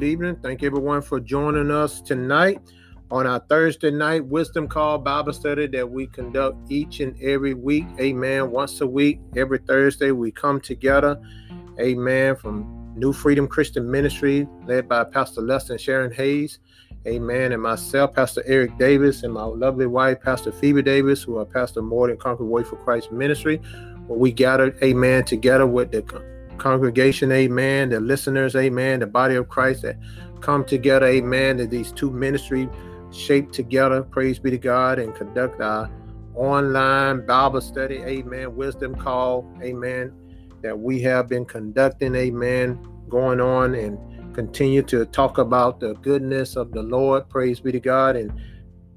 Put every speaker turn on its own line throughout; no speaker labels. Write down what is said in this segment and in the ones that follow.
Good evening. Thank everyone for joining us tonight on our Thursday night Wisdom Call Bible study that we conduct each and every week. Amen. Once a week, every Thursday, we come together. Amen. From New Freedom Christian Ministry, led by Pastor Lester and Sharon Hayes. Amen. And myself, Pastor Eric Davis, and my lovely wife, Pastor Phoebe Davis, who are Pastor More Conquer Way for Christ Ministry, where we gather, amen, together with the congregation, amen, the listeners, amen, the body of Christ that come together, amen, that these two ministries shape together, praise be to God, and conduct our online Bible study, amen, wisdom call, amen, that we have been conducting, amen, going on and continue to talk about the goodness of the Lord, praise be to God, and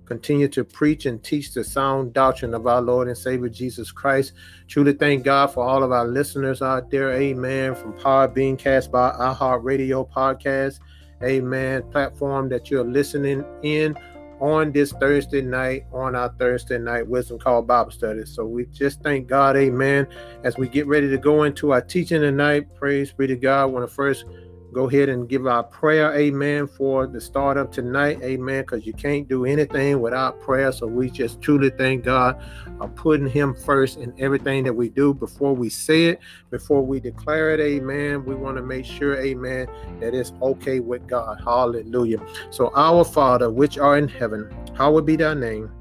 continue to preach and teach the sound doctrine of our Lord and Savior Jesus Christ. Truly thank God for all of our listeners out there. Amen. From Power being cast by iHeartRadio podcast. Amen. Platform that you're listening in on this Thursday night, on our Thursday night Wisdom Call Bible study. So we just thank God, amen. As we get ready to go into our teaching tonight, praise be to God. Want to first go ahead and give our prayer, amen, for the start of tonight, amen, because you can't do anything without prayer. So we just truly thank God for putting Him first in everything that we do before we say it, before we declare it, amen. We want to make sure, amen, that it's okay with God. Hallelujah. So, our Father, which are in heaven, hallowed be thy name,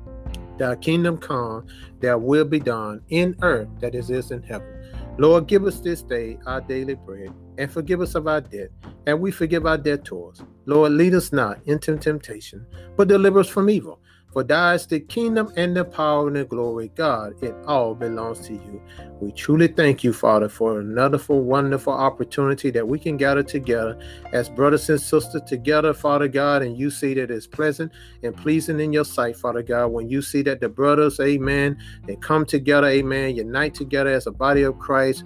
thy kingdom come, thy will be done in earth that is in heaven. Lord, give us this day our daily bread and forgive us of our debt, and we forgive our debtors. Lord, lead us not into temptation, but deliver us from evil. For thine is the kingdom and the power and the glory, God. It all belongs to you. We truly thank you, Father, for another for wonderful opportunity that we can gather together as brothers and sisters together, Father God, and you see that it's pleasant and pleasing in your sight, Father God. When you see that the brothers, amen, they come together, amen, unite together as a body of Christ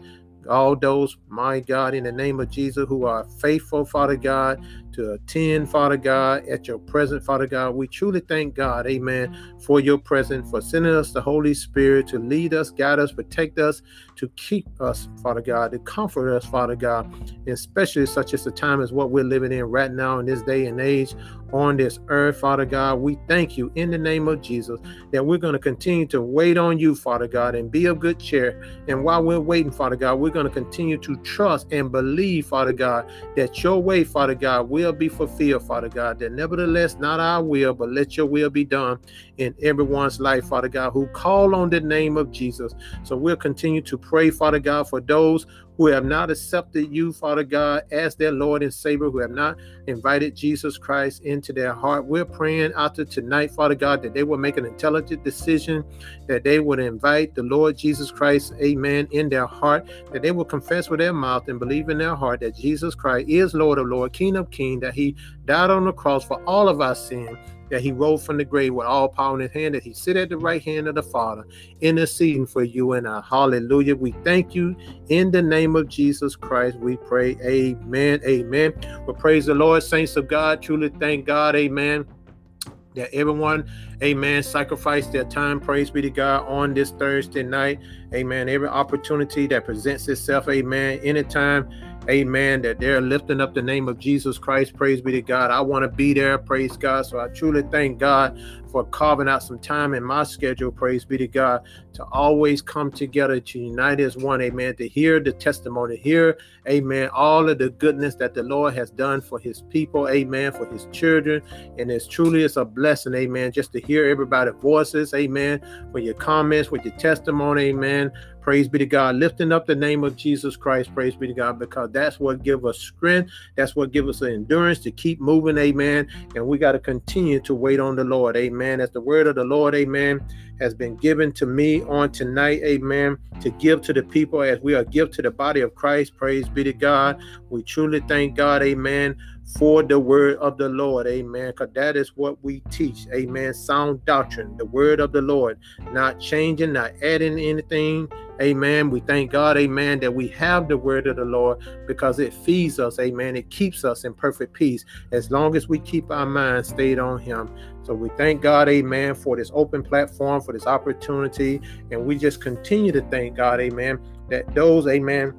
all those, my God, in the name of Jesus, who are faithful, Father God, to attend, Father God, at your presence, Father God. We truly thank God, amen, for your presence, for sending us the Holy Spirit to lead us, guide us, protect us, to keep us, Father God, to comfort us, Father God, especially such as the time as what we're living in right now in this day and age on this earth, Father God. We thank you in the name of Jesus that we're going to continue to wait on you, Father God, and be of good cheer. And while we're waiting, Father God, we're going to continue to trust and believe, Father God, that your way, Father God, will be fulfilled, Father God. That nevertheless, not our will, but let your will be done in everyone's life, Father God, who call on the name of Jesus. So we'll continue to pray, Father God, for those who have not accepted you, Father God, as their Lord and Savior, who have not invited Jesus Christ into their heart. We're praying after tonight, Father God, that they will make an intelligent decision, that they would invite the Lord Jesus Christ, amen, in their heart, that they will confess with their mouth and believe in their heart that Jesus Christ is Lord of Lord, King of King, that He died on the cross for all of our sin that he rose from the grave with all power in his hand, that he sit at the right hand of the Father, interceding for you and I. Hallelujah. We thank you in the name of Jesus Christ. We pray. Amen. Amen. Well, praise the Lord, saints of God. Truly thank God. Amen. That everyone, amen, sacrifice their time, praise be to God, on this Thursday night. Amen. Every opportunity that presents itself, amen, anytime Amen. That they're lifting up the name of Jesus Christ. Praise be to God. I want to be there. Praise God. So I truly thank God for carving out some time in my schedule. Praise be to God. To always come together to unite as one. Amen. To hear the testimony, hear, amen, all of the goodness that the Lord has done for his people. Amen. For his children. And it's truly it's a blessing. Amen. Just to hear everybody's voices. Amen. For your comments, with your testimony. Amen. Praise be to God. Lifting up the name of Jesus Christ. Praise be to God. Because that's what give us strength. That's what give us the endurance to keep moving. Amen. And we got to continue to wait on the Lord. Amen. As the word of the Lord, amen, has been given to me on tonight, amen, to give to the people as we are give to the body of Christ. Praise be to God. We truly thank God, amen, for the word of the Lord. Amen. Because that is what we teach. Amen. Sound doctrine, the word of the Lord, not changing, not adding anything. Amen. We thank God, amen, that we have the word of the Lord because it feeds us. Amen. It keeps us in perfect peace as long as we keep our mind stayed on Him. So we thank God, amen, for this open platform, for this opportunity. And we just continue to thank God, amen, that those, amen,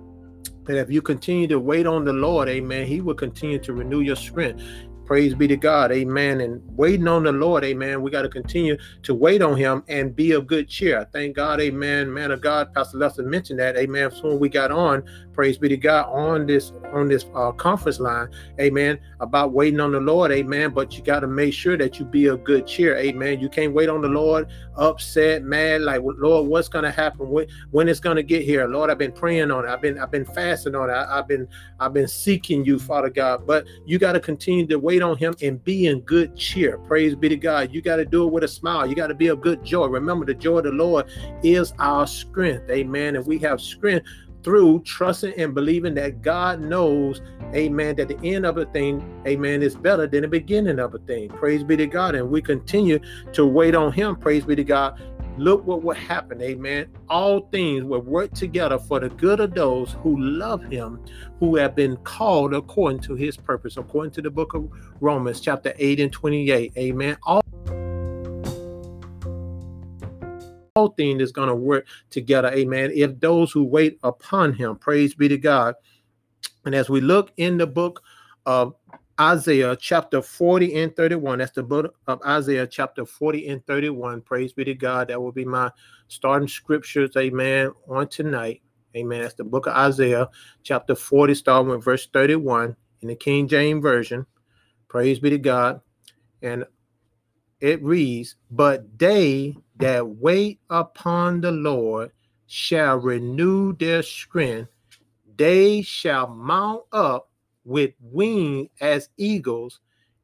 that if you continue to wait on the Lord, amen, He will continue to renew your strength. Praise be to God. Amen. And waiting on the Lord. Amen. We got to continue to wait on him and be of good cheer. Thank God. Amen. Man of God, Pastor Lester mentioned that. Amen. So when we got on, praise be to God, on this on this uh, conference line. Amen. About waiting on the Lord. Amen. But you got to make sure that you be of good cheer. Amen. You can't wait on the Lord upset, mad, like Lord, what's gonna happen? When, when it's gonna get here? Lord, I've been praying on it. I've been I've been fasting on it. I, have been I've been seeking you, Father God. But you got to continue to wait wait on him and be in good cheer. Praise be to God. You got to do it with a smile. You got to be of good joy. Remember, the joy of the Lord is our strength. Amen. And we have strength through trusting and believing that God knows, amen, that the end of a thing, amen, is better than the beginning of a thing. Praise be to God. And we continue to wait on Him. Praise be to God look what will happen. Amen. All things will work together for the good of those who love him, who have been called according to his purpose, according to the book of Romans, chapter 8 and 28. Amen. All all things is going to work together amen if those who wait upon him praise be to god and as we look in the book of Isaiah chapter 40 and 31. That's the book of Isaiah chapter 40 and 31. Praise be to God. That will be my starting scriptures, amen, on tonight. Amen. That's the book of Isaiah chapter 40, starting with verse 31 in the King James Version. Praise be to God. And it reads, But they that wait upon the Lord shall renew their strength. They shall mount up with wings as eagles.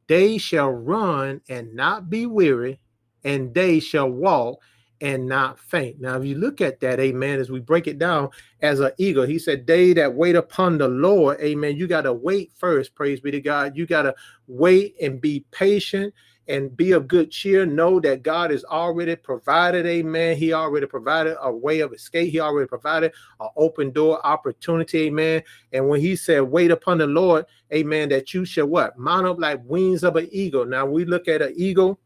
They shall run and not be weary, and they shall walk and not faint. Now, if you look at that, amen, as we break it down as an eagle, he said, They that wait upon the Lord, amen. You got to wait first, praise be to God. You got to wait and be patient and be of good cheer. Know that God has already provided, amen. He already provided a way of escape. He already provided an open door opportunity, amen. And when he said, wait upon the Lord, amen, that you shall what? Mount up like wings of an eagle. Now we look at an eagle.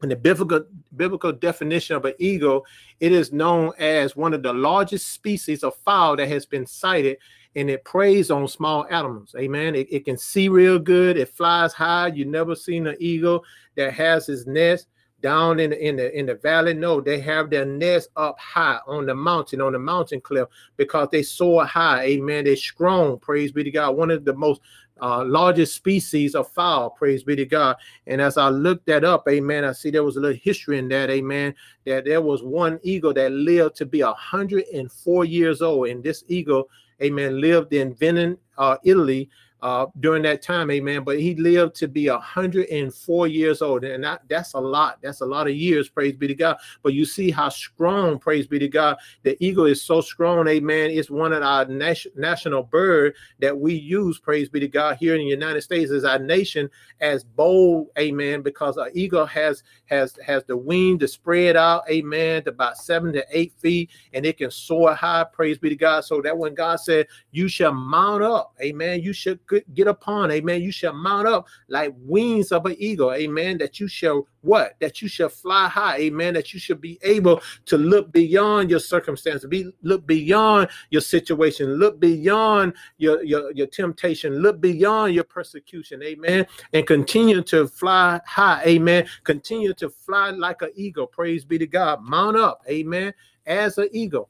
In the biblical biblical definition of an eagle, it is known as one of the largest species of fowl that has been sighted and it preys on small animals. Amen. It, it can see real good. It flies high. You never seen an eagle that has his nest down in the, in the in the valley. No, they have their nest up high on the mountain, on the mountain cliff, because they soar high. Amen. They're strong. Praise be to God. One of the most uh, largest species of fowl. Praise be to God. And as I looked that up, amen, I see there was a little history in that, amen, that there was one eagle that lived to be 104 years old. And this eagle amen, lived in Venice, uh, Italy uh, during that time, amen. But he lived to be 104 years old, and that, that's a lot. That's a lot of years, praise be to God. But you see how strong, praise be to God, the eagle is so strong, amen. It's one of our nation, national bird that we use, praise be to God, here in the United States as our nation as bold, amen, because an eagle has has has the wing to spread out, amen, to about seven to eight feet, and it can soar high, praise be to God. So that when God said, You shall mount up, amen, you should get upon, amen. You shall mount up like wings of an eagle, amen. That you shall what? That you shall fly high, amen. That you should be able to look beyond your circumstance, be look beyond your situation, look beyond your, your, your temptation, look beyond your persecution, amen. And continue to fly high, amen. Continue to fly like an eagle. Praise be to God. Mount up, amen, as an eagle.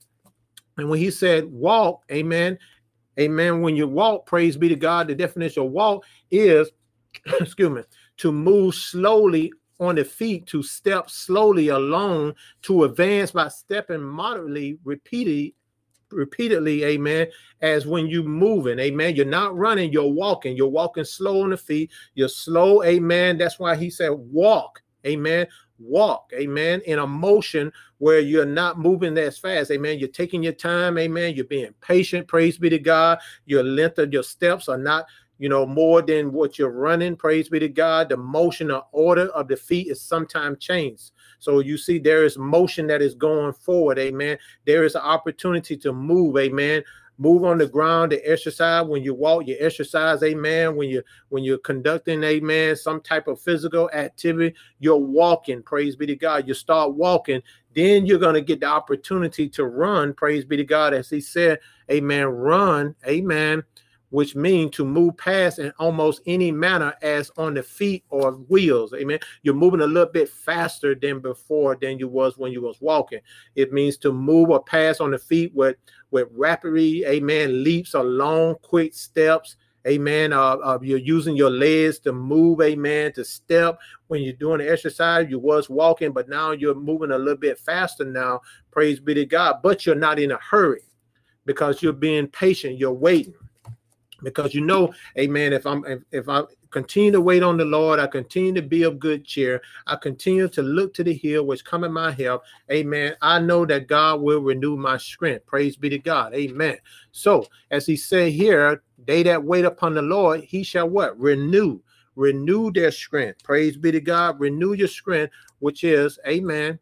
And when he said walk, amen, Amen. When you walk, praise be to God. The definition of walk is, excuse me, to move slowly on the feet, to step slowly along, to advance by stepping moderately, repeatedly, repeatedly, amen, as when you moving, amen. You're not running, you're walking. You're walking slow on the feet. You're slow, amen. That's why he said walk, amen walk, amen, in a motion where you're not moving as fast, amen. You're taking your time, amen. You're being patient, praise be to God. Your length of your steps are not, you know, more than what you're running, praise be to God. The motion or order of the feet is sometimes changed. So you see, there is motion that is going forward, amen. There is an opportunity to move, amen move on the ground to exercise when you walk you exercise amen when you when you're conducting amen some type of physical activity you're walking praise be to god you start walking then you're going to get the opportunity to run. Praise be to God. As he said, Amen. Run, Amen which mean to move past in almost any manner as on the feet or wheels amen? You're moving a little bit faster than before than you was when you was walking. It means to move or pass on the feet with with rapidly amen leaps or long quick steps amen uh, uh, you're using your legs to move amen to step. When you're doing the exercise you was walking but now you're moving a little bit faster now. Praise be to god. But you're not in a hurry because you're being patient. You're waiting because you know amen if i'm if, if i continue to wait on the lord i continue to be of good cheer i continue to look to the hill which come in my help amen i know that god will renew my strength. Praise be to god. Amen. So as he said here they that wait upon the lord he shall what? Renew. Renew their strength. Praise be to god. Renew your strength which is amen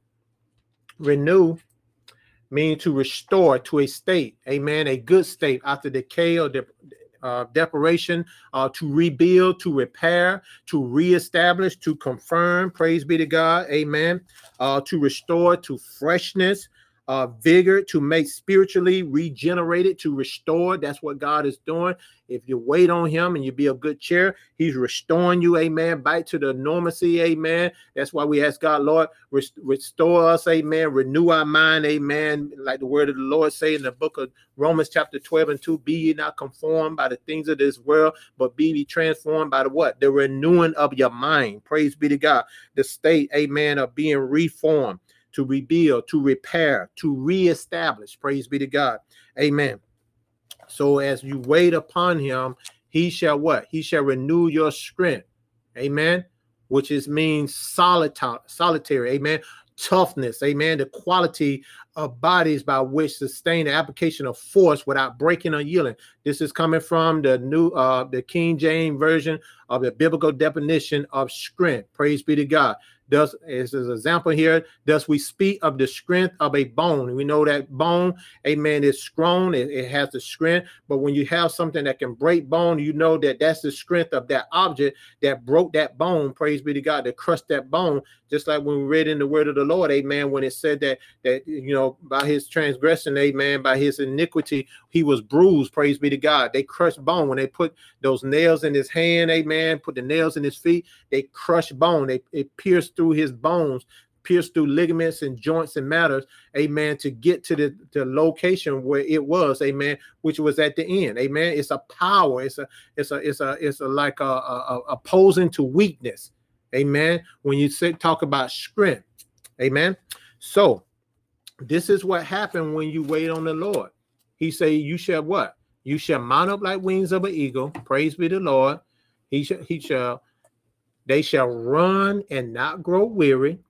renew meaning to restore to a state amen a good state after decay or de- uh, declaration uh, to rebuild, to repair, to reestablish, to confirm. Praise be to God. Amen. Uh, to restore to freshness, uh, vigor to make spiritually regenerated, to restore. That's what God is doing. If you wait on Him and you be a good chair, He's restoring you, amen, back to the normalcy, amen. That's why we ask God, Lord, rest- restore us, amen, renew our mind, amen. Like the word of the Lord say in the book of Romans, chapter 12 and 2 Be ye not conformed by the things of this world, but be ye transformed by the what? The renewing of your mind. Praise be to God. The state, amen, of being reformed to rebuild, to repair, to reestablish. Praise be to God. Amen. So as you wait upon him, he shall what? He shall renew your strength. Amen. Which is means solitary, solitary. Amen. Toughness. Amen. The quality of bodies by which sustain the application of force without breaking or yielding. This is coming from the new uh the King James version of the biblical definition of strength. Praise be to God. Thus, as an example here, thus we speak of the strength of a bone. We know that bone, amen, is strong, it, it, has the strength. But when you have something that can break bone, you know that that's the strength of that object that broke that bone. Praise be to God, that crushed that bone. Just like when we read in the word of the Lord, amen, when it said that, that you know, by his transgression, amen, by his iniquity, he was bruised. Praise be to God. They crushed bone. When they put those nails in his hand, amen, put the nails in his feet, they crushed bone. They it pierced through his bones, pierced through ligaments and joints and matters, amen, to get to the, the location where it was, amen, which was at the end, amen. It's a power, it's a, it's a, it's a, it's a like a, a, a opposing to weakness, amen. When you say talk about strength, amen. So this is what happened when you wait on the Lord. He say, "You shall what? You shall mount up like wings of an eagle." Praise be the Lord. He shall. He shall they shall run and not grow weary,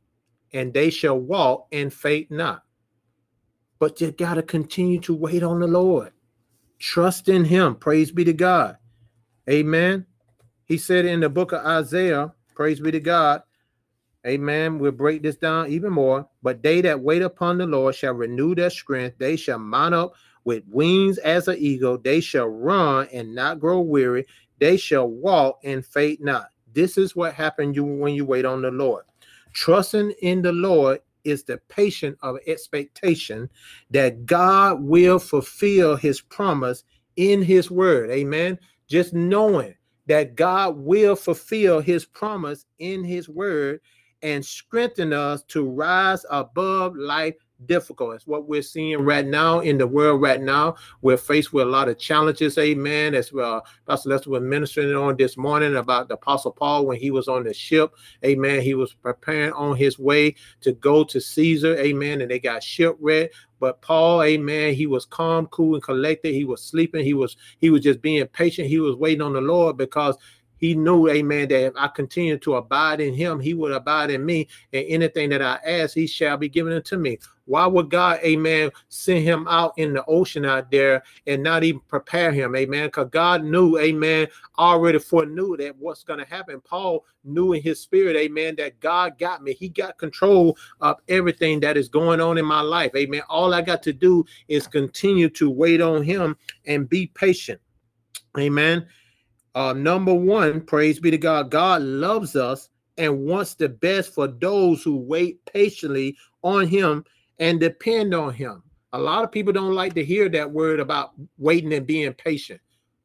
and they shall walk and faint not. But you got to continue to wait on the Lord. Trust in Him. Praise be to God. Amen. He said in the book of Isaiah, Praise be to God. Amen. We'll break this down even more. But they that wait upon the Lord shall renew their strength. They shall mount up with wings as an eagle. They shall run and not grow weary. They shall walk and faint not. This is what happened you when you wait on the Lord. Trusting in the Lord is the patient of expectation that God will fulfill his promise in his word. Amen. Just knowing that God will fulfill his promise in his word and strengthen us to rise above life difficult. It's what we're seeing right now in the world right now. We're faced with a lot of challenges. Amen. As well, Pastor Lester was ministering on this morning about the Apostle Paul when he was on the ship. Amen. He was preparing on his way to go to Caesar. Amen. And they got shipwrecked. But Paul, amen, he was calm, cool, and collected. He was sleeping. He was he was just being patient. He was waiting on the Lord because he knew, amen, that if I continue to abide in him, he would abide in me. And anything that I ask, he shall be given unto me. Why would God, amen, send him out in the ocean out there and not even prepare him, amen? Because God knew, amen, already foreknew that what's going to happen. Paul knew in his spirit, amen, that God got me. He got control of everything that is going on in my life, amen. All I got to do is continue to wait on him and be patient, amen. Uh, number one, praise be to God. God loves us and wants the best for those who wait patiently on him and depend on him. A lot of people don't like to hear that word about waiting and being patient.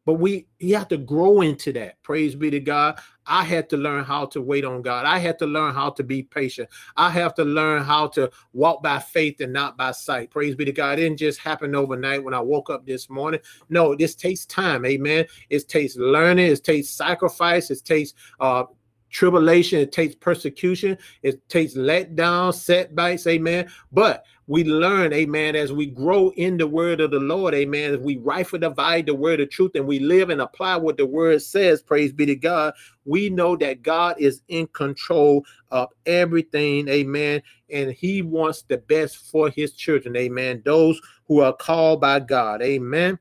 But we you have to grow into that. Praise be to God. I had to learn how to wait on God. I had to learn how to be patient. I have to learn how to walk by faith and not by sight. Praise be to God. It didn't just happen overnight when I woke up this morning. No, this takes time. Amen. It takes learning, it takes sacrifice, it takes uh tribulation, it takes persecution, it takes letdown, setbacks, amen. But we learn, amen, as we grow in the word of the Lord, amen, as we rightfully divide the word of truth and we live and apply what the word says, praise be to God, we know that God is in control of everything, amen, and he wants the best for his children, amen, those who are called by God, amen.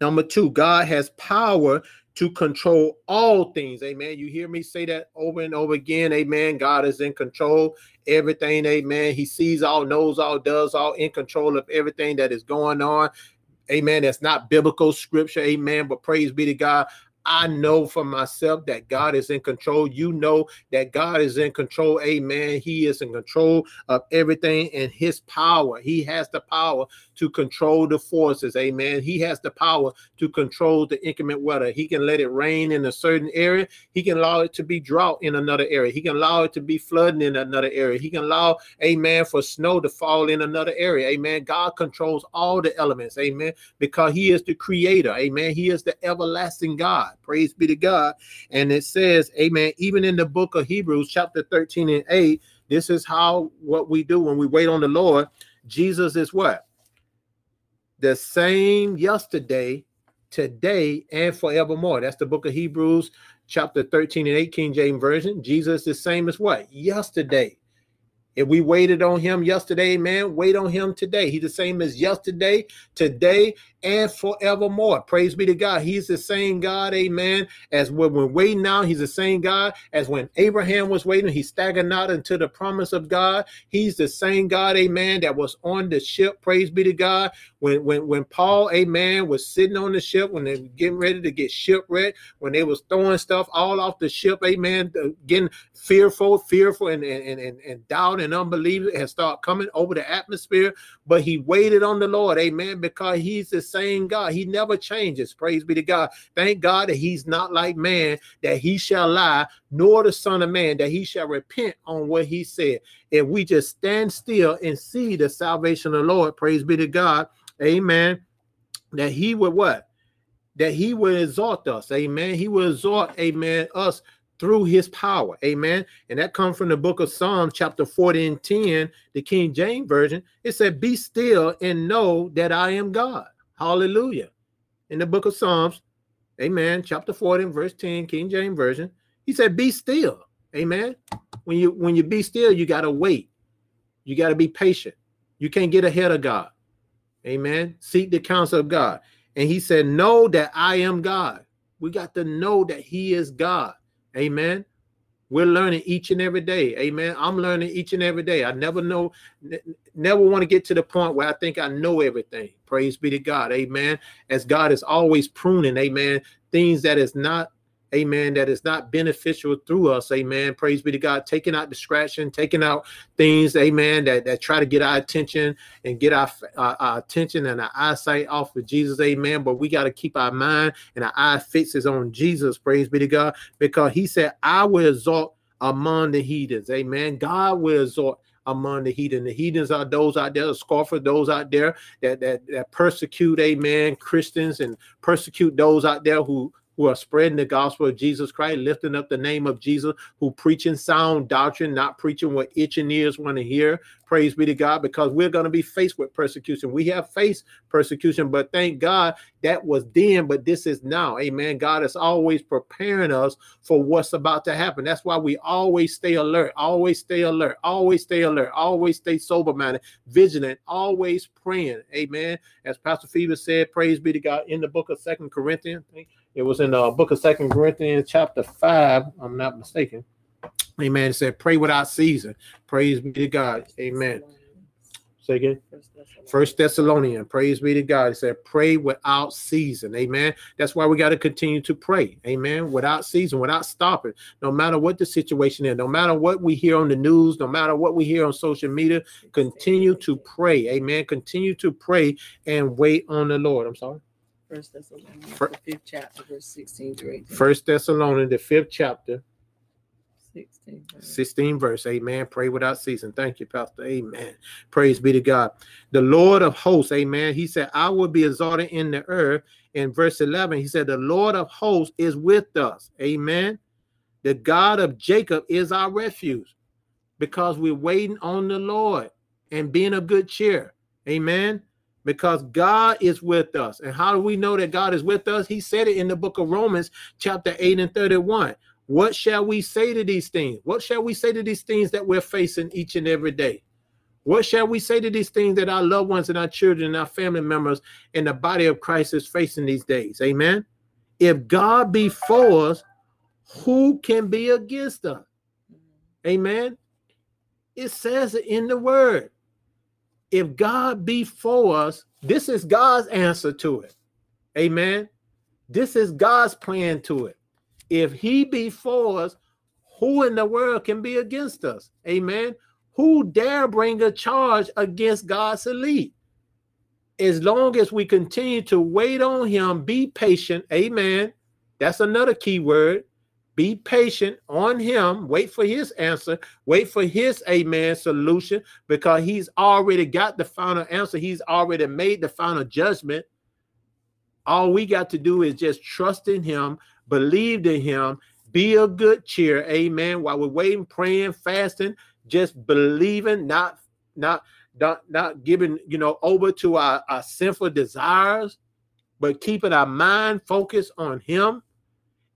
Number two, God has power to control all things. Amen. You hear me say that over and over again. Amen. God is in control. Everything. Amen. He sees all, knows all, does all, in control of everything that is going on. Amen. That's not biblical scripture. Amen. But praise be to God. I know for myself that God is in control. You know that God is in control. Amen. He is in control of everything and his power. He has the power to control the forces. Amen. He has the power to control the inclement weather. He can let it rain in a certain area. He can allow it to be drought in another area. He can allow it to be flooding in another area. He can allow, amen, for snow to fall in another area. Amen. God controls all the elements. Amen. Because he is the creator. Amen. He is the everlasting God. Praise be to God. And it says, Amen, even in the book of Hebrews, chapter 13 and 8, this is how what we do when we wait on the Lord. Jesus is what? The same yesterday, today, and forevermore. That's the book of Hebrews, chapter 13 and 8, King James Version. Jesus is the same as what? Yesterday. If we waited on him yesterday, man, wait on him today. He's the same as yesterday, today, and forevermore. Praise be to God. He's the same God, amen, as when we're waiting now. He's the same God as when Abraham was waiting. He staggered not into the promise of God. He's the same God, amen, that was on the ship. Praise be to God. When when when Paul, amen, was sitting on the ship, when they were getting ready to get shipwrecked, when they was throwing stuff all off the ship, amen, getting fearful, fearful, and and and, and doubt and unbelief had start coming over the atmosphere. But he waited on the Lord, amen, because he's the same God. He never changes. Praise be to God. Thank God that he's not like man, that he shall lie, nor the Son of Man, that he shall repent on what he said. If we just stand still and see the salvation of the Lord, praise be to God. Amen. That he would what? That he would exhort us. Amen. He will exhort, amen, us through his power. Amen. And that comes from the book of Psalms, chapter 40 and 10, the King James Version. It said, Be still and know that I am God. Hallelujah. In the book of Psalms, amen, chapter 40 verse 10, King James Version, he said, Be still. Amen. When you when you be still, you got to wait. You got to be patient. You can't get ahead of God. Amen. Seek the counsel of God. And he said, Know that I am God. We got to know that he is God. Amen. We're learning each and every day. Amen. I'm learning each and every day. I never know, never want to get to the point where I think I know everything. Praise be to God. Amen. As God is always pruning, amen, things that is not amen, that is not beneficial through us, amen. Praise be to God, taking out distraction, taking out things, amen, that, that try to get our attention and get our, our, our attention and our eyesight off of Jesus, amen. But we got to keep our mind and our eye fixes on Jesus, praise be to God, because he said, I will exalt among the heathens, amen. God will exalt among the heathen. The heathens are those out there, the scoffers, those out there that, that that persecute, amen, Christians and persecute those out there who who are spreading the gospel of Jesus Christ, lifting up the name of Jesus, who preaching sound doctrine, not preaching what itching ears want to hear. Praise be to God, because we're going to be faced with persecution. We have faced persecution, but thank God that was then, but this is now. Amen. God is always preparing us for what's about to happen. That's why we always stay alert, always stay alert, always stay alert, always stay sober minded, vigilant, always praying. Amen. As Pastor Phoebe said, praise be to God in the book of Second Corinthians. It was in the uh, book of Second Corinthians, chapter five. I'm not mistaken. Amen. It said, "Pray without season." Praise be to God. Amen. Say again.
First.
First Thessalonian, praise be to God. It said, pray without season. Amen. That's why we got to continue to pray. Amen. Without season, without stopping. No matter what the situation is, no matter what we hear on the news, no matter what we hear on social media, continue to pray. Amen. Continue to pray and wait on the Lord. I'm sorry.
First Thessalonians,
Fir-
the fifth chapter, verse sixteen through eighteen.
First Thessalonian, the fifth chapter,
Sixteen. verse.
16 verse. Amen. Pray without ceasing. Thank you, Pastor. Amen. Praise be to God. The Lord of hosts, amen. He said, I will be exalted in the earth. In verse 11, he said, The Lord of hosts is with us. Amen. The God of Jacob is our refuge because we're waiting on the Lord and being of good cheer. Amen. Because God is with us. And how do we know that God is with us? He said it in the book of Romans, chapter 8 and 31. What shall we say to these things? What shall we say to these things that we're facing each and every day? What shall we say to these things that our loved ones and our children and our family members and the body of Christ is facing these days? Amen. If God be for us, who can be against us? Amen. It says it in the word. If God be for us, this is God's answer to it. Amen. This is God's plan to it. If he be for us, who in the world can be against us? Amen. Who dare bring a charge against God's elite? As long as we continue to wait on him, be patient. Amen. That's another key word. Be patient on him. Wait for his answer. Wait for his amen solution because he's already got the final answer. He's already made the final judgment. All we got to do is just trust in him, believe in him, be a good cheer. Amen. While we're waiting, praying, fasting, just believing, not not not not giving, you know, over to our, our sinful desires, but keeping our mind focused on him.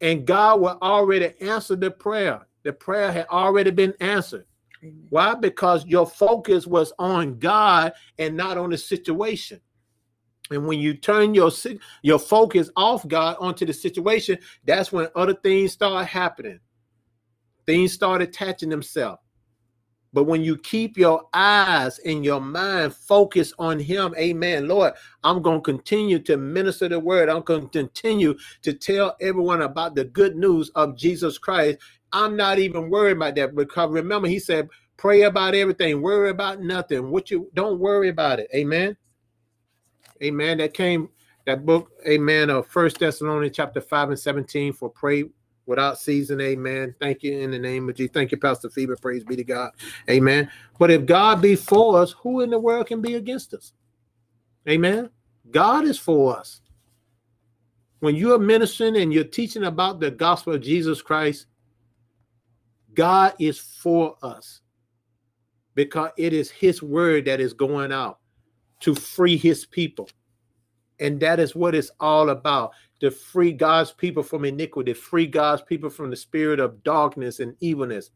And God will already answer the prayer. The prayer had already been answered.
Amen.
Why? Because your focus was on God and not on the situation. And when you turn your your focus off God onto the situation, that's when other things start happening. Things start attaching themselves. But when you keep your eyes and your mind focused on Him, Amen. Lord, I'm going to continue to minister the word. I'm going to continue to tell everyone about the good news of Jesus Christ. I'm not even worried about that because remember, He said, pray about everything, worry about nothing. What you don't worry about it. Amen. Amen. That came that book, amen, of First Thessalonians chapter 5 and 17 for pray without season. Amen. Thank you in the name of Jesus. Thank you, Pastor Phoebe. Praise be to God. Amen. But if God be for us, who in the world can be against us? Amen. God is for us. When you are ministering and you're teaching about the gospel of Jesus Christ, God is for us because it is his word that is going out to free his people. And that is what it's all about to free God's people from iniquity, free God's people from the spirit of darkness and evilness,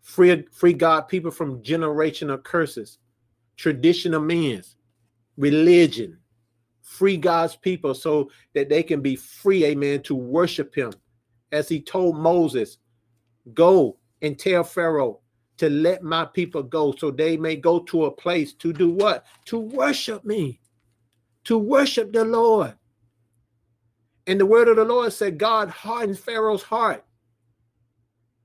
free, free God people from generational curses, traditional means, religion, free God's people so that they can be free, amen, to worship him. As he told Moses, go and tell Pharaoh to let my people go so they may go to a place to do what? To worship me, to worship the Lord. And the word of the Lord said, God hardened Pharaoh's heart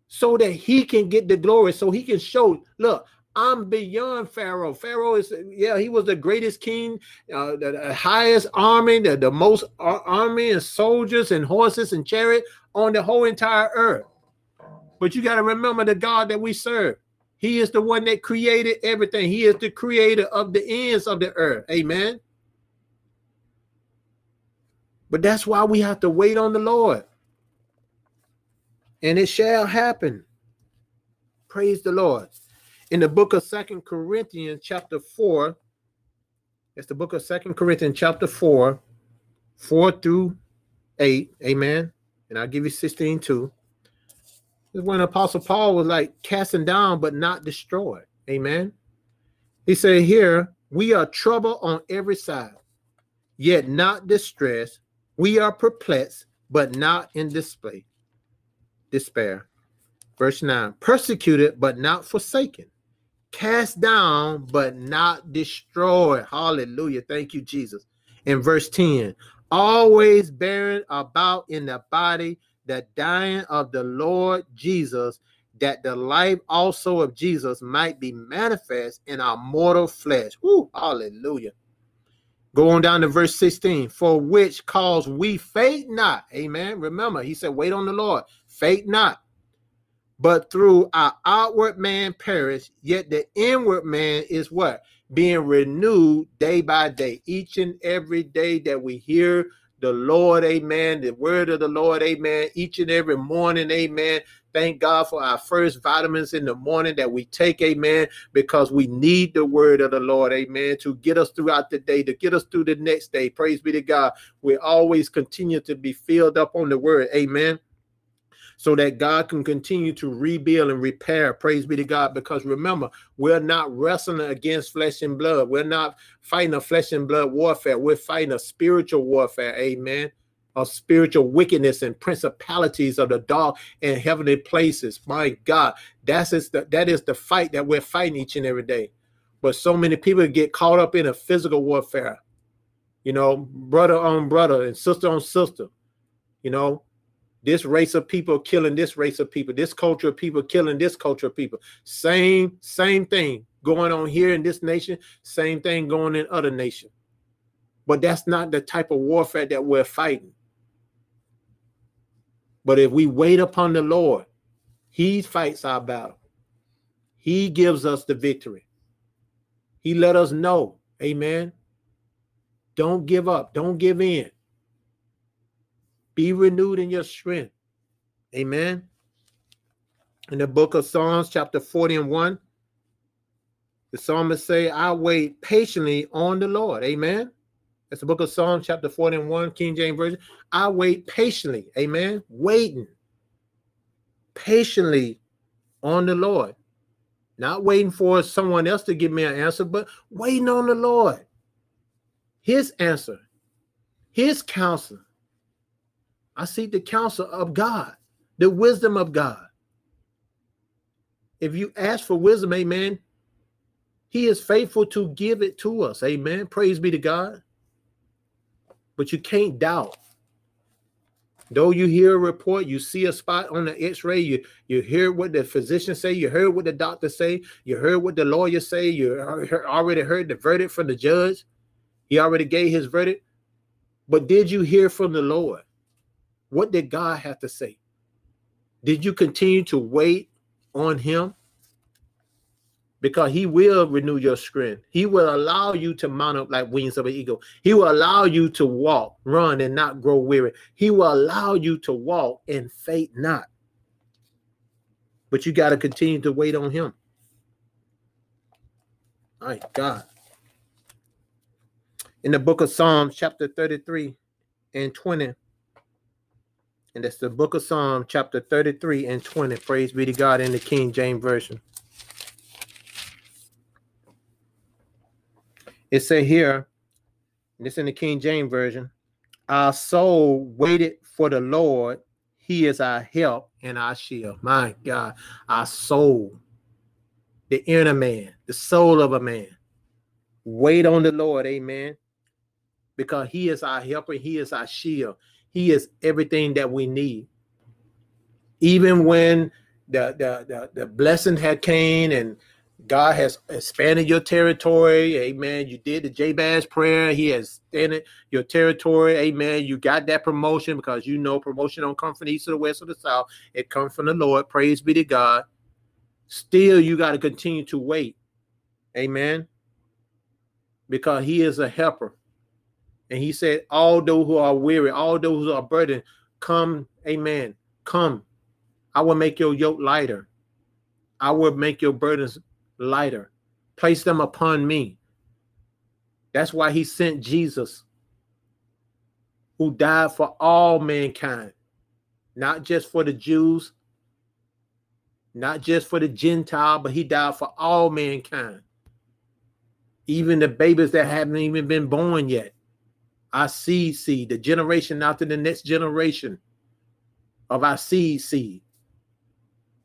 so that he can get the glory, so he can show, look, I'm beyond Pharaoh. Pharaoh is, yeah, he was the greatest king, uh, the, the highest army, the, the most army and soldiers and horses and chariot on the whole entire earth. But you got to remember the God that we serve. He is the one that created everything. He is the creator of the ends of the earth. Amen. But that's why we have to wait on the Lord. And it shall happen. Praise the Lord. In the book of Second Corinthians, chapter 4, it's the book of Second Corinthians, chapter 4, 4 through 8. Amen. And I'll give you 16 too. This is when Apostle Paul was like casting down but not destroyed. Amen. He said here, we are troubled on every side, yet not distressed. We are perplexed, but not in display, despair. Verse 9, persecuted, but not forsaken, cast down, but not destroyed. Hallelujah. Thank you, Jesus. In verse 10, always bearing about in the body the dying of the Lord Jesus, that the life also of Jesus might be manifest in our mortal flesh. Hallelujah. Go on down to verse 16. For which cause we faint not. Amen. Remember, he said, wait on the Lord. Faint not. But through our outward man perish, yet the inward man is what? Being renewed day by day. Each and every day that we hear the Lord, amen, the word of the Lord, amen, each and every morning, amen. Thank God for our first vitamins in the morning that we take, amen, because we need the word of the Lord, amen, to get us throughout the day, to get us through the next day. Praise be to God. We always continue to be filled up on the word, amen so that God can continue to rebuild and repair. Praise be to God. Because remember, we're not wrestling against flesh and blood. We're not fighting a flesh and blood warfare. We're fighting a spiritual warfare. Amen. Of spiritual wickedness and principalities of the dark and heavenly places. My God, that's is the, that is the fight that we're fighting each and every day. But so many people get caught up in a physical warfare, you know, brother on brother and sister on sister, you know, this race of people killing this race of people, this culture of people killing this culture of people. Same, same thing going on here in this nation, same thing going in other nations. But that's not the type of warfare that we're fighting. But if we wait upon the Lord, He fights our battle. He gives us the victory. He let us know, amen. Don't give up, don't give in. Be renewed in your strength. Amen. In the book of Psalms, chapter 40 and 1, the psalmist say, I wait patiently on the Lord. Amen. That's the book of Psalms, chapter 40 and 1, King James Version. I wait patiently. Amen. Waiting patiently on the Lord. Not waiting for someone else to give me an answer, but waiting on the Lord. His answer, his counsel, I seek the counsel of God, the wisdom of God. If you ask for wisdom, amen, he is faithful to give it to us. Amen. Praise be to God. But you can't doubt. Though you hear a report, you see a spot on the x-ray, you, you hear what the physician say, you heard what the doctor say, you heard what the lawyer say, you already heard the verdict from the judge. He already gave his verdict. But did you hear from the Lord? What did God have to say? Did you continue to wait on him? Because he will renew your strength. He will allow you to mount up like wings of an eagle. He will allow you to walk, run, and not grow weary. He will allow you to walk and faint not. But you got to continue to wait on him. My God. In the book of Psalms, chapter 33 and 20, and that's the book of Psalm, chapter 33 and 20. Praise be to God in the King James Version. It said here, this in the King James Version, our soul waited for the Lord. He is our help and our shield. My God, our soul, the inner man, the soul of a man. Wait on the Lord, amen. Because he is our helper, he is our shield. He is everything that we need. Even when the the the, the blessing had came and God has expanded your territory. Amen. You did the Jabez prayer. He has expanded your territory. Amen. You got that promotion because you know promotion don't come from the east or the west or the south. It comes from the Lord. Praise be to God. Still, you got to continue to wait. Amen. Because he is a helper. And he said, All those who are weary, all those who are burdened, come, amen. Come. I will make your yoke lighter. I will make your burdens lighter. Place them upon me. That's why he sent Jesus, who died for all mankind, not just for the Jews, not just for the Gentile, but he died for all mankind. Even the babies that haven't even been born yet. Our seed seed, the generation after the next generation of our seed seed.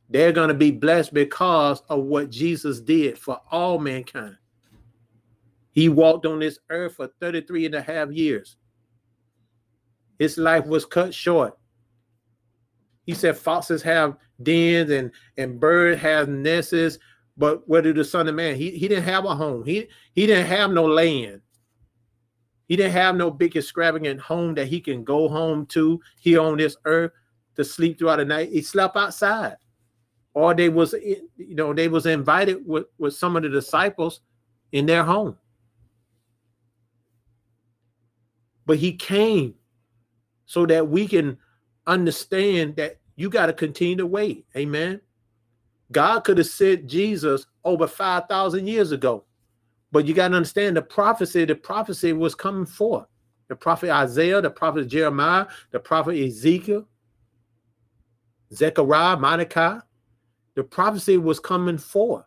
They're going to be blessed because of what Jesus did for all mankind. He walked on this earth for 33 and a half years. His life was cut short. He said foxes have dens and, and birds have nests, but where did the Son of Man? He, he didn't have a home. He, he didn't have no land. He didn't have no big extravagant home that he can go home to here on this earth to sleep throughout the night. He slept outside. Or they was you know they was invited with, with some of the disciples in their home. But he came so that we can understand that you got to continue to wait. Amen. God could have sent Jesus over 5,000 years ago. But you got to understand the prophecy, the prophecy was coming forth. The prophet Isaiah, the prophet Jeremiah, the prophet Ezekiel, Zechariah, Malachi, the prophecy was coming forth.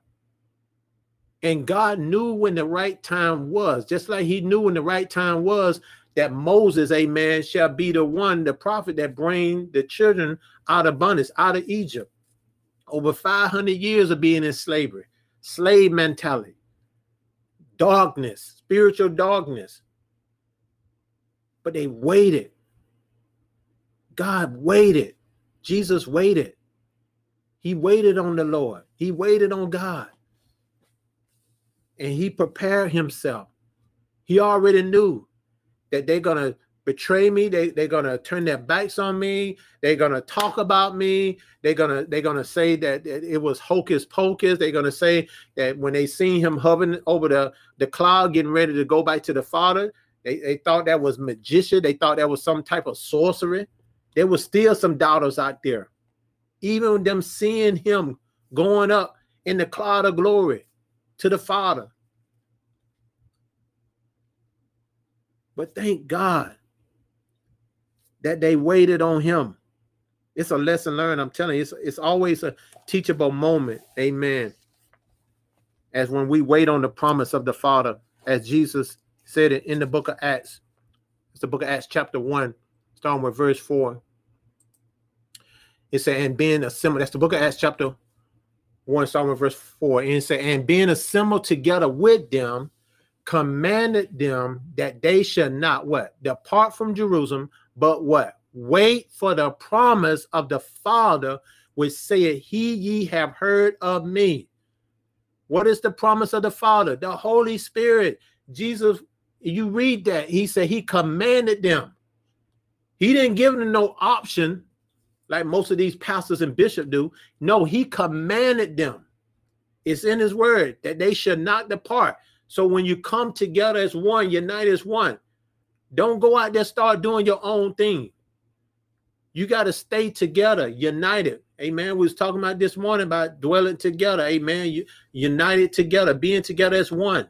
And God knew when the right time was, just like he knew when the right time was that Moses, amen, shall be the one, the prophet that bring the children out of bondage, out of Egypt. Over 500 years of being in slavery, slave mentality, darkness, spiritual darkness. But they waited. God waited. Jesus waited. He waited on the Lord. He waited on God. And he prepared himself. He already knew that they're going to betray me. They, they're going to turn their backs on me. They're going to talk about me. They're going to they're going to say that, it was hocus pocus. They're going to say that when they seen him hovering over the the cloud getting ready to go back to the father they, they thought that was magician. They thought that was some type of sorcery there was still some doubters out there. Even them seeing him going up in the cloud of glory to the father. But thank God that they waited on him. It's a lesson learned. I'm telling you, it's, it's always a teachable moment. Amen. As when we wait on the promise of the Father, as Jesus said it in the book of Acts. It's the book of Acts, chapter 1, starting with verse 4. It said, and being assembled, that's the book of Acts, chapter 1, starting with verse 4. And it said, and being assembled together with them, commanded them that they should not what depart from Jerusalem, but what wait for the promise of the Father, which saith, He ye have heard of me. What is the promise of the Father? The Holy Spirit. Jesus, you read that. He said he commanded them. He didn't give them no option like most of these pastors and bishops do. No, he commanded them. It's in his word that they should not depart. So when you come together as one, unite as one. Don't go out there start doing your own thing. You got to stay together, united. Amen. We was talking about this morning about dwelling together. Amen. You united together, being together as one.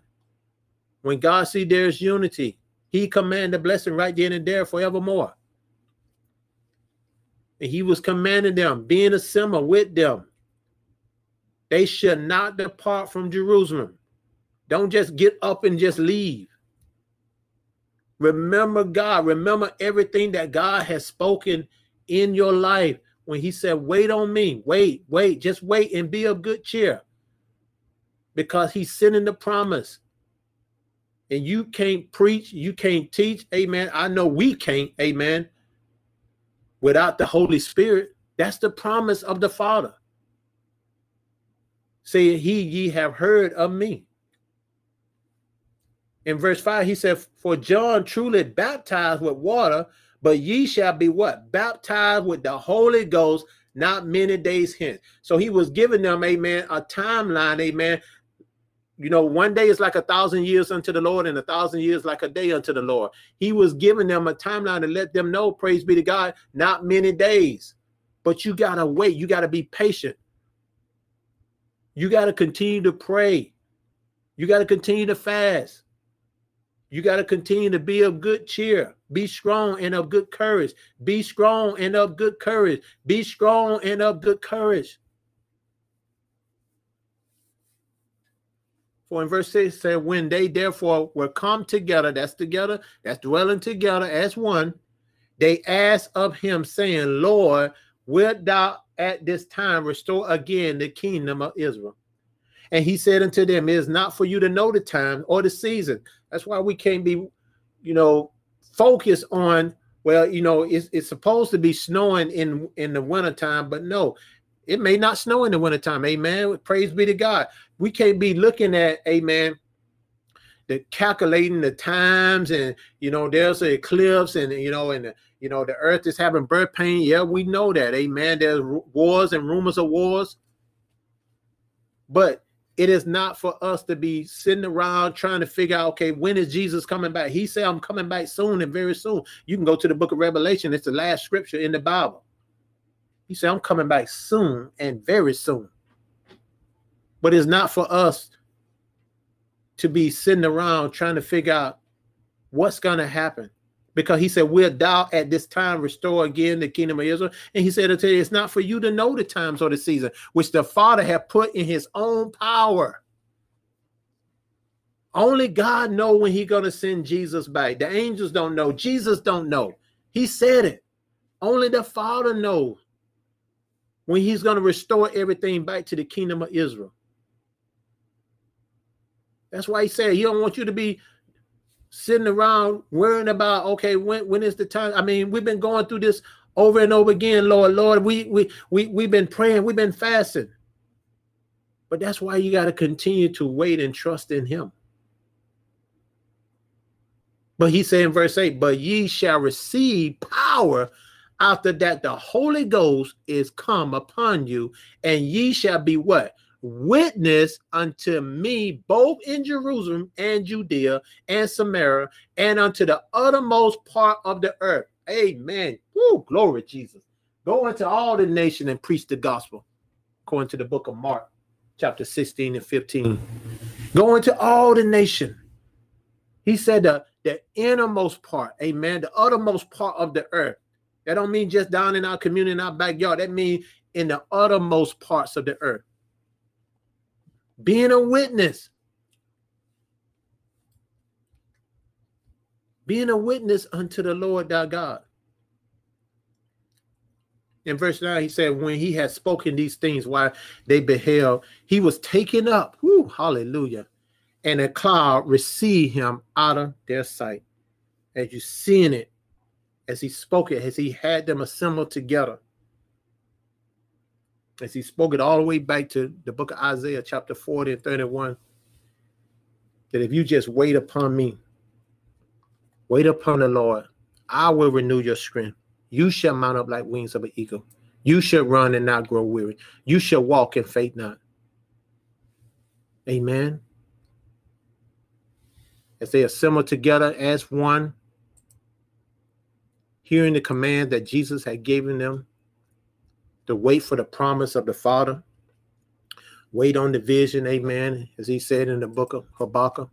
When God see there's unity, He command the blessing right then and there forevermore. And He was commanding them, being assembled with them. They should not depart from Jerusalem don't just get up and just leave. Remember God. Remember everything that God has spoken in your life when He said, Wait on me. Wait, wait, just wait and be of good cheer because He's sending the promise. And you can't preach, you can't teach. Amen. I know we can't. Amen. Without the Holy Spirit. That's the promise of the Father. Say, He ye have heard of me in verse 5, he said, For John truly baptized with water, but ye shall be what? Baptized with the Holy Ghost not many days hence. So he was giving them, amen, a timeline, amen. You know, one day is like a thousand years unto the Lord, and a thousand years like a day unto the Lord. He was giving them a timeline to let them know, praise be to God, not many days. But you got to wait. You got to be patient. You got to continue to pray. You got to continue to fast. You got to continue to be of good cheer. Be strong and of good courage. Be strong and of good courage. Be strong and of good courage. For in verse 6 said, When they therefore were come together, that's together, that's dwelling together as one, they asked of him, saying, Lord, wilt thou at this time restore again the kingdom of Israel? And he said unto them, It is not for you to know the time or the season. That's why we can't be, you know, focused on, well, you know, it's, it's supposed to be snowing in, in the wintertime, but no, it may not snow in the wintertime. Amen. Praise be to God. We can't be looking at, amen, the calculating the times and you know there's an eclipse and you know and the, you know the earth is having birth pain yeah we know that amen there's wars and rumors of wars but it is not for us to be sitting around trying to figure out okay when is jesus coming back? He said i'm coming back soon and very soon. You can go to the book of revelation. It's the last scripture in the bible. He said i'm coming back soon and very soon. But it's not for us to be sitting around trying to figure out what's going to happen. Because he said, We'll thou at this time restore again the kingdom of Israel. And he said, it's not for you to know the times or the season, which the Father have put in his own power. Only God know when He's gonna send Jesus back. The angels don't know. Jesus don't know. He said it. Only the Father knows when he's gonna restore everything back to the kingdom of Israel. That's why he said he don't want you to be sitting around worrying about okay when when is the time. I mean, we've been going through this over and over again, Lord, Lord. We we we we've been praying, we've been fasting. But that's why you got to continue to wait and trust in him. But he said in verse 8, but ye shall receive power after that the Holy Ghost is come upon you, and ye shall be what? Witness unto me both in Jerusalem and Judea and Samaria and unto the uttermost part of the earth. Amen. Woo, glory Jesus. Go into all the nation and preach the gospel, according to the book of Mark, chapter 16 and 15. Go into all the nation. He said the, the innermost part, amen, the uttermost part of the earth. That don't mean just down in our community, in our backyard. That means in the uttermost parts of the earth being a witness. Being a witness unto the Lord thy God. In verse 9, he said, When he had spoken these things while they beheld, he was taken up. Hallelujah. And a cloud received him out of their sight. As you seeing it, as he spoke it, as he had them assembled together as he spoke it all the way back to the book of Isaiah, chapter 40 and 31, that if you just wait upon me, wait upon the Lord, I will renew your strength. You shall mount up like wings of an eagle. You shall run and not grow weary. You shall walk and faint not. Amen. As they assemble together as one, hearing the command that Jesus had given them to wait for the promise of the Father, wait on the vision, amen, as he said in the book of Habakkuk,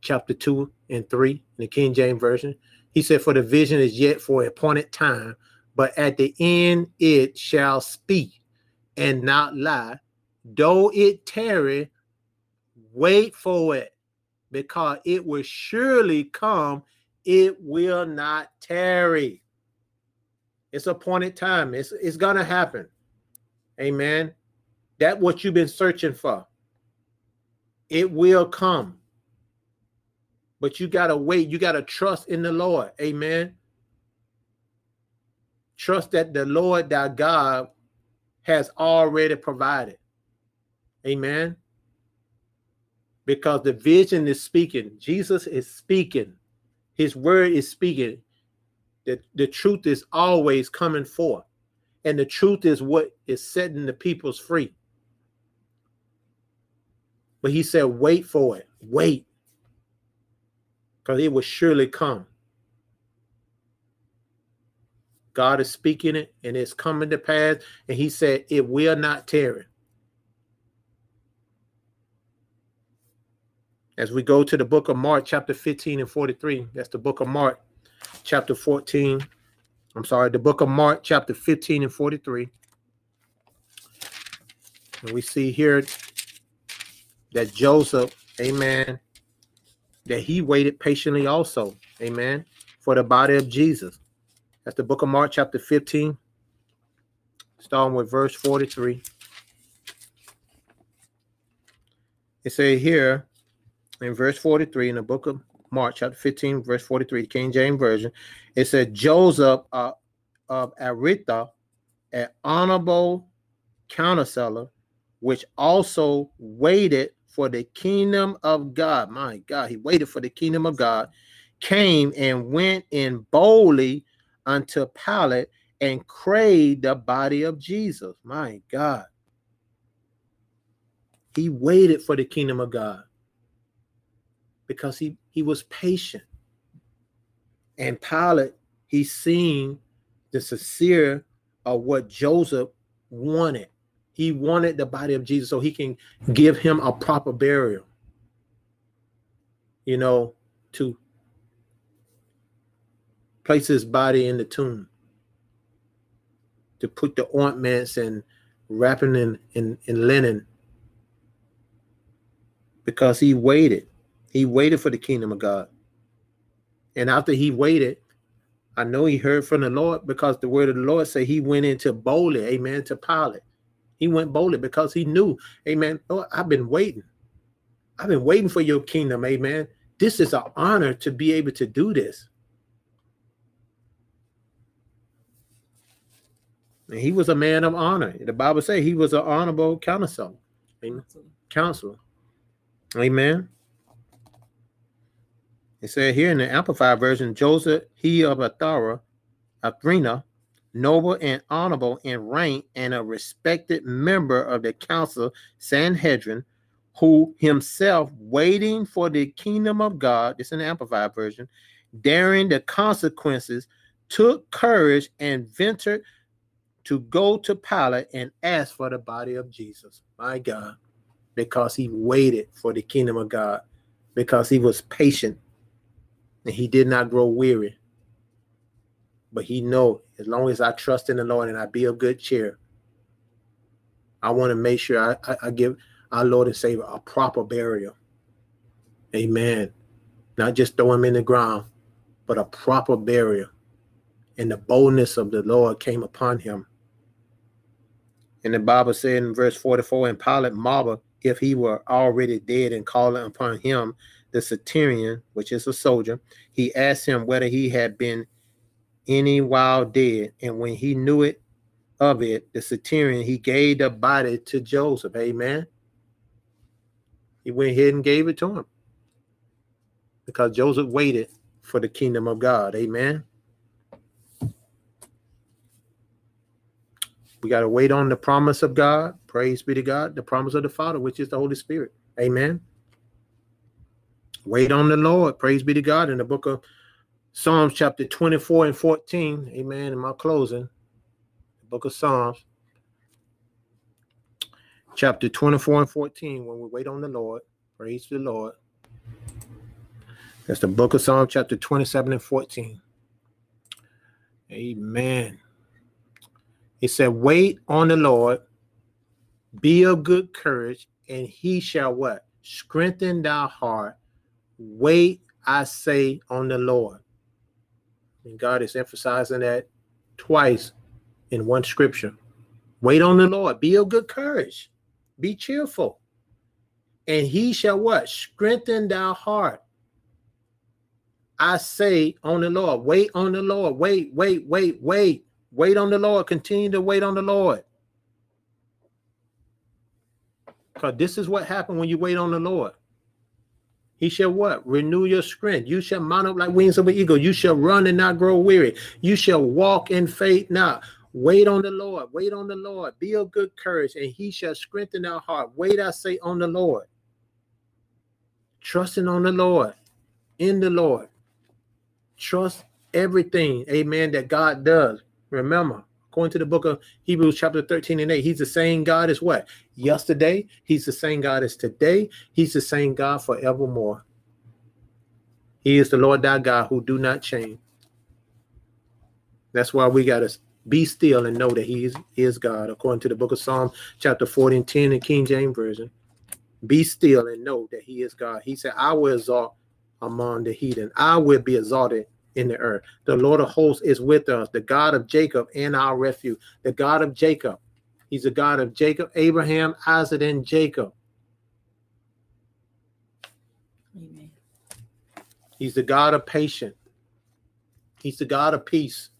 chapter 2 and 3, in the King James Version. He said, For the vision is yet for a appointed time, but at the end it shall speak and not lie. Though it tarry, wait for it, because it will surely come, it will not tarry. It's appointed time. It's it's gonna happen. Amen. That what you've been searching for. It will come. But you gotta wait. You gotta trust in the Lord. Amen. Trust that the Lord thy God has already provided. Amen. Because the vision is speaking. Jesus is speaking. His word is speaking that the truth is always coming forth. And the truth is what is setting the peoples free. But he said, wait for it. Wait. Because it will surely come. God is speaking it and it's coming to pass. And he said, it will not tarry. As we go to the book of Mark, chapter 15 and 43, that's the book of Mark, chapter 14. I'm sorry, the book of Mark, chapter 15 and 43. And we see here that Joseph, amen, that he waited patiently also, amen, for the body of Jesus. That's the book of Mark, chapter 15 starting with verse 43. It says here in verse 43 in the book of Mark, chapter 15, verse 43, the King James Version, it said Joseph uh, of Aritha, an honorable counterseller, which also waited for the kingdom of God. My God, he waited for the kingdom of God, came and went in boldly unto Pilate and craved the body of Jesus. My God. He waited for the kingdom of God because he, he was patient. And Pilate, he seen the sincere of what Joseph wanted. He wanted the body of Jesus so he can give him a proper burial. You know, to place his body in the tomb, to put the ointments and wrapping in, in, in linen. Because he waited. He waited for the kingdom of God. And after he waited, I know he heard from the Lord because the word of the Lord said he went into boldly, amen, to Pilate. He went boldly because he knew, amen, Lord, I've been waiting. I've been waiting for your kingdom, amen. This is an honor to be able to do this. And he was a man of honor. The Bible says he was an honorable counselor. Amen. Counselor. Amen. It said here in the Amplified Version, Joseph, he of Athara, Athrena, noble and honorable in rank and a respected member of the council Sanhedrin, who himself waiting for the kingdom of God, this is an Amplified Version, daring the consequences, took courage and ventured to go to Pilate and ask for the body of Jesus. My God, because he waited for the kingdom of God, because he was patient and he did not grow weary. But he know as long as I trust in the Lord and I be of good cheer, I want to make sure I, I, I give our Lord and Savior a proper burial. Amen. Not just throw him in the ground, but a proper burial. And the boldness of the Lord came upon him. And the Bible said in verse 44, and Pilate marveled if he were already dead and calling upon him the centurion, which is a soldier, he asked him whether he had been any while dead. And when he knew it of it, the centurion, he gave the body to Joseph. Amen. He went ahead and gave it to him because Joseph waited for the kingdom of God. Amen. We got to wait on the promise of God. Praise be to God. The promise of the Father, which is the Holy Spirit. Amen. Wait on the Lord. Praise be to God. In the book of Psalms, chapter 24 and 14. Amen. In my closing, the book of Psalms, chapter 24 and 14. When we wait on the Lord, praise the Lord. That's the book of Psalms, chapter 27 and 14. Amen. It said, Wait on the Lord, be of good courage, and he shall what? Strengthen thy heart Wait, I say, on the Lord. And God is emphasizing that twice in one scripture. Wait on the Lord. Be of good courage. Be cheerful. And he shall what? Strengthen thy heart. I say on the Lord. Wait on the Lord. Wait, wait, wait, wait. Wait on the Lord. Continue to wait on the Lord. Because this is what happened when you wait on the Lord. He shall what? Renew your strength. You shall mount up like wings of an eagle. You shall run and not grow weary. You shall walk in faith now. Wait on the Lord. Wait on the Lord. Be of good courage, and he shall strengthen our heart. Wait, I say, on the Lord. Trusting on the Lord, in the Lord. Trust everything, amen, that God does. Remember, According to the book of Hebrews, chapter 13 and 8, he's the same God as what? Yesterday, he's the same God as today, he's the same God forevermore. He is the Lord thy God who do not change. That's why we got to be still and know that he is, is God, according to the book of Psalm, chapter 40 and 10 in King James Version. Be still and know that he is God. He said, I will exalt among the heathen. I will be exalted in the earth. The Lord of hosts is with us, the God of Jacob and our refuge, the God of Jacob. He's the God of Jacob, Abraham, Isaac, and Jacob.
Amen.
He's the God of patience. He's the God of peace.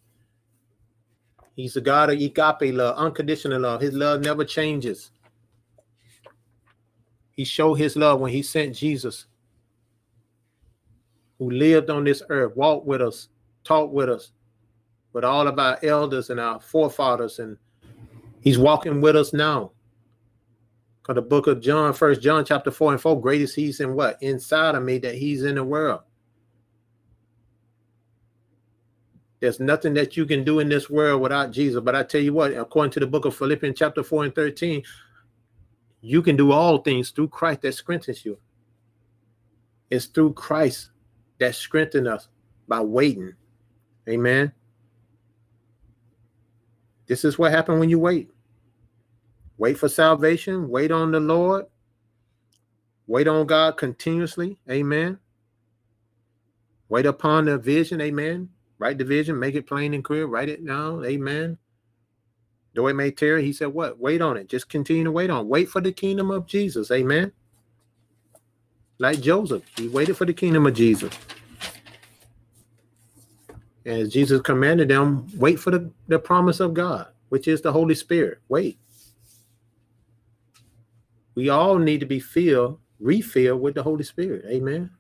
He's the God of agape love, unconditional love. His love never changes. He showed his love when he sent Jesus, who lived on this earth, walked with us, talked with us, with all of our elders and our forefathers, and he's walking with us now. Because the book of John, first John chapter 4 and 4, greatest he's in what? Inside of me that he's in the world. There's nothing that you can do in this world without Jesus. But I tell you what, according to the book of Philippians, chapter 4 and 13, you can do all things through Christ that strengthens you. It's through Christ that strengthens us by waiting. Amen. This is what happened when you wait. Wait for salvation, wait on the Lord, wait on God continuously. Amen. Wait upon the vision. Amen. Write the vision, make it plain and clear, write it down. Amen. Though it may tarry, he said, What? Wait on it. Just continue to wait on. Wait for the kingdom of Jesus. Amen. Like Joseph, he waited for the kingdom of Jesus. As Jesus commanded them, wait for the, the promise of God, which is the Holy Spirit. Wait. We all need to be filled, refilled with the Holy Spirit. Amen.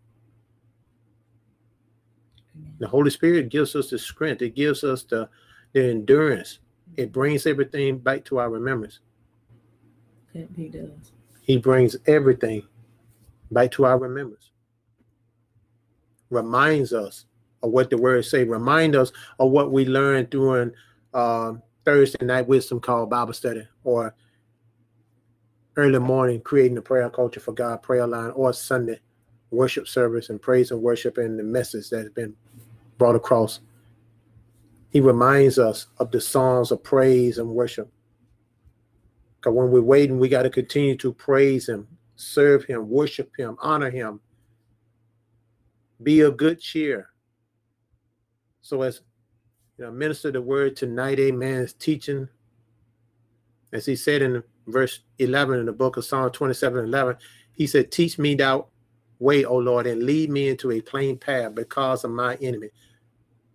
The Holy Spirit gives us the strength, it gives us the, the endurance, it brings everything back to our remembrance.
He does.
He brings everything back to our remembrance. Reminds us of what the words say. Remind us of what we learned during um, Thursday night wisdom called Bible study, or early morning creating a prayer culture for God prayer line, or Sunday worship service and praise and worship and the message that has been brought across. He reminds us of the songs of praise and worship. Because when we're waiting, we got to continue to praise Him, serve Him, worship Him, honor Him, be of good cheer. So, as you know, minister the word tonight, amen, is teaching. As he said in verse 11 in the book of Psalm 27 11, he said, Teach me thou way, O Lord, and lead me into a plain path because of my enemy.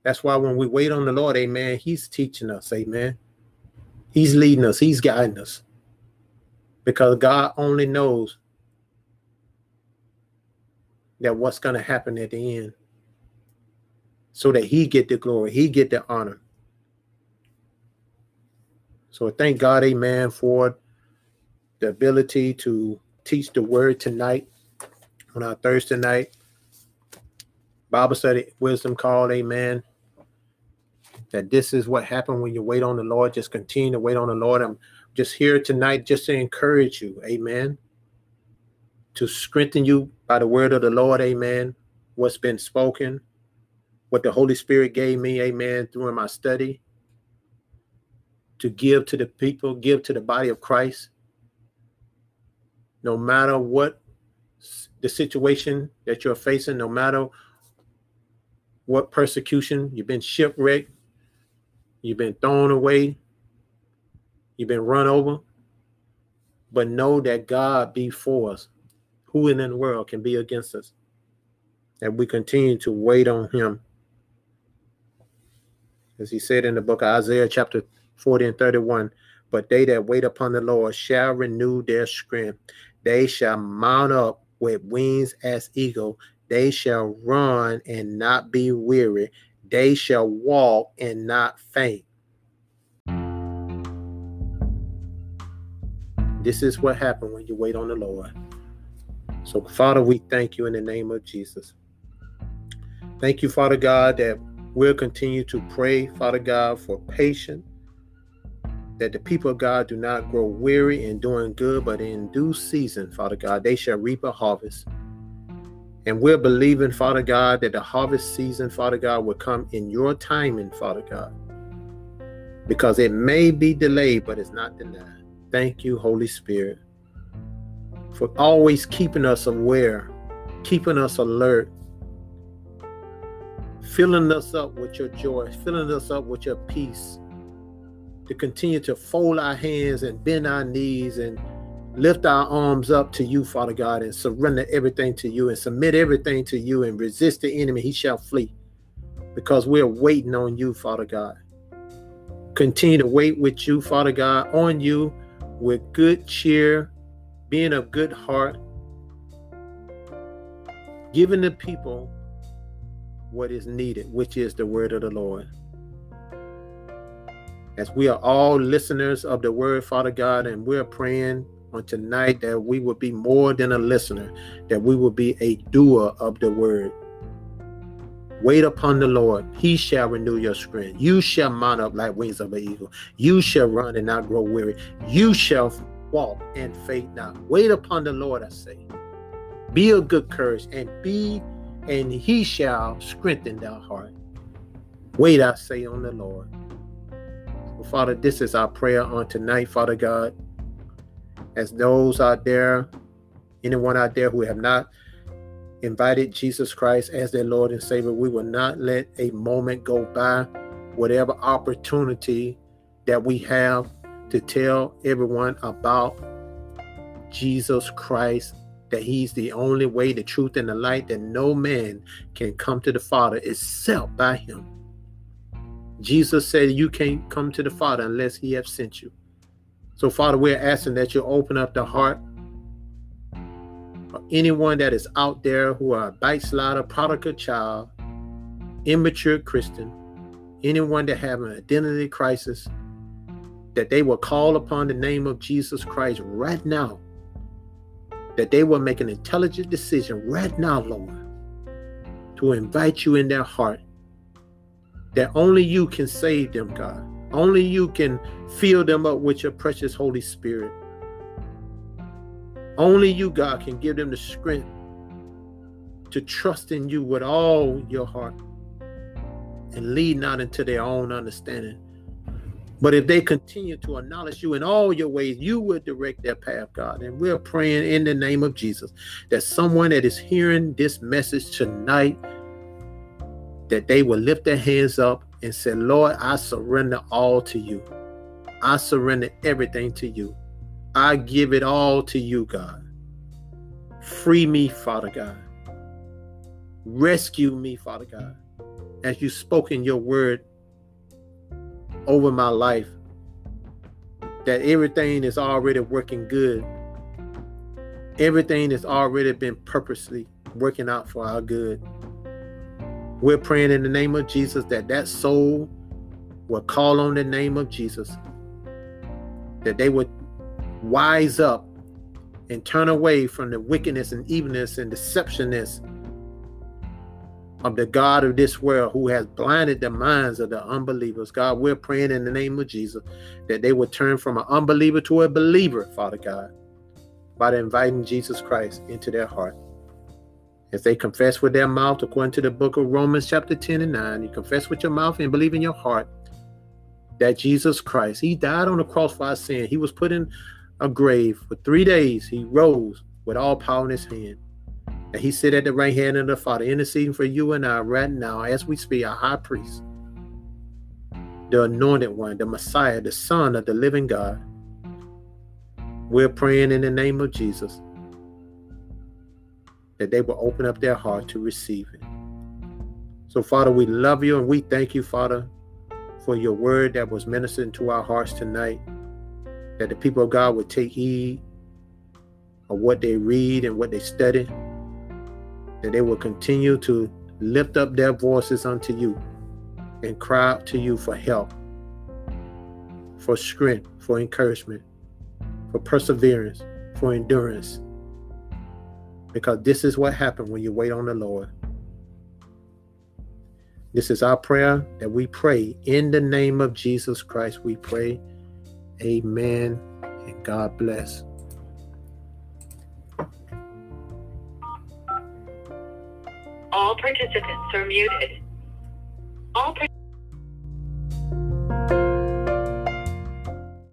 That's why when we wait on the Lord, amen, He's teaching us, amen. He's leading us, He's guiding us. Because God only knows that what's going to happen at the end. So that He get the glory, He get the honor. So thank God, amen, for the ability to teach the word tonight on our Thursday night Bible study, wisdom called, amen that this is what happened when you wait on the Lord. Just continue to wait on the Lord. I'm just here tonight just to encourage you. Amen. To strengthen you by the word of the Lord. Amen. What's been spoken, what the Holy Spirit gave me. Amen. During my study. To give to the people, give to the body of Christ. No matter what the situation that you're facing, no matter what persecution, you've been shipwrecked, You've been thrown away. You've been run over. But know that God be for us. Who in the world can be against us? And we continue to wait on him. As he said in the book of Isaiah, chapter 40 and 31, but they that wait upon the Lord shall renew their strength. They shall mount up with wings as eagle. They shall run and not be weary they shall walk and not faint. This is what happened when you wait on the Lord. So, Father, we thank you in the name of Jesus. Thank you, Father God, that we'll continue to pray, Father God, for patience, that the people of God do not grow weary in doing good, but in due season, Father God, they shall reap a harvest. And we're believing, Father God, that the harvest season, Father God, will come in your timing, Father God. Because it may be delayed, but it's not denied. Thank you, Holy Spirit, for always keeping us aware, keeping us alert, filling us up with your joy, filling us up with your peace, to continue to fold our hands and bend our knees and lift our arms up to you, Father God, and surrender everything to you and submit everything to you and resist the enemy, he shall flee. Because we're waiting on you, Father God. Continue to wait with you, Father God, on you with good cheer, being of good heart, giving the people what is needed, which is the word of the Lord. As we are all listeners of the word, Father God, and we're praying on tonight that we will be more than a listener, that we will be a doer of the word. Wait upon the Lord, he shall renew your strength. You shall mount up like wings of an eagle. You shall run and not grow weary. You shall walk and faint not. Wait upon the Lord, I say. Be of good courage and be, and he shall strengthen thy heart. Wait, I say, on the Lord. Well, Father, this is our prayer on tonight, Father God as those out there, anyone out there who have not invited Jesus Christ as their Lord and Savior, we will not let a moment go by, whatever opportunity that we have to tell everyone about Jesus Christ, that He's the only way, the truth, and the light, that no man can come to the Father except by Him. Jesus said, You can't come to the Father unless He have sent you. So, Father, we're asking that you open up the heart of anyone that is out there who are a backslider, prodigal child, immature Christian, anyone that have an identity crisis, that they will call upon the name of Jesus Christ right now, that they will make an intelligent decision right now, Lord, to invite you in their heart, that only you can save them, God. Only you can fill them up with your precious Holy Spirit. Only you, God, can give them the strength to trust in you with all your heart and lead not into their own understanding. But if they continue to acknowledge you in all your ways, you will direct their path, God. And we're praying in the name of Jesus that someone that is hearing this message tonight, that they will lift their hands up and say, Lord, I surrender all to you. I surrender everything to you. I give it all to you, God. Free me, Father God. Rescue me, Father God. As you spoke in your word over my life, that everything is already working good. Everything has already been purposely working out for our good. We're praying in the name of Jesus that that soul will call on the name of Jesus, that they would wise up and turn away from the wickedness and evilness and deceptionness of the God of this world who has blinded the minds of the unbelievers. God, we're praying in the name of Jesus that they would turn from an unbeliever to a believer, Father God, by inviting Jesus Christ into their heart. If they confess with their mouth, according to the book of Romans, chapter 10 and 9, you confess with your mouth and believe in your heart that Jesus Christ, He died on the cross for our sin. He was put in a grave for three days. He rose with all power in His hand. And He sit at the right hand of the Father, interceding for you and I right now as we speak, our high priest, the anointed one, the Messiah, the Son of the living God. We're praying in the name of Jesus that they will open up their heart to receive it. So, Father, we love you and we thank you, Father, for your word that was ministered to our hearts tonight. That the people of God would take heed of what they read and what they study. That they will continue to lift up their voices unto you and cry out to you for help, for strength, for encouragement, for perseverance, for endurance because this is what happens when you wait on the Lord. This is our prayer that we pray in the name of Jesus Christ. We pray. Amen. And God bless.
All participants are muted. All participants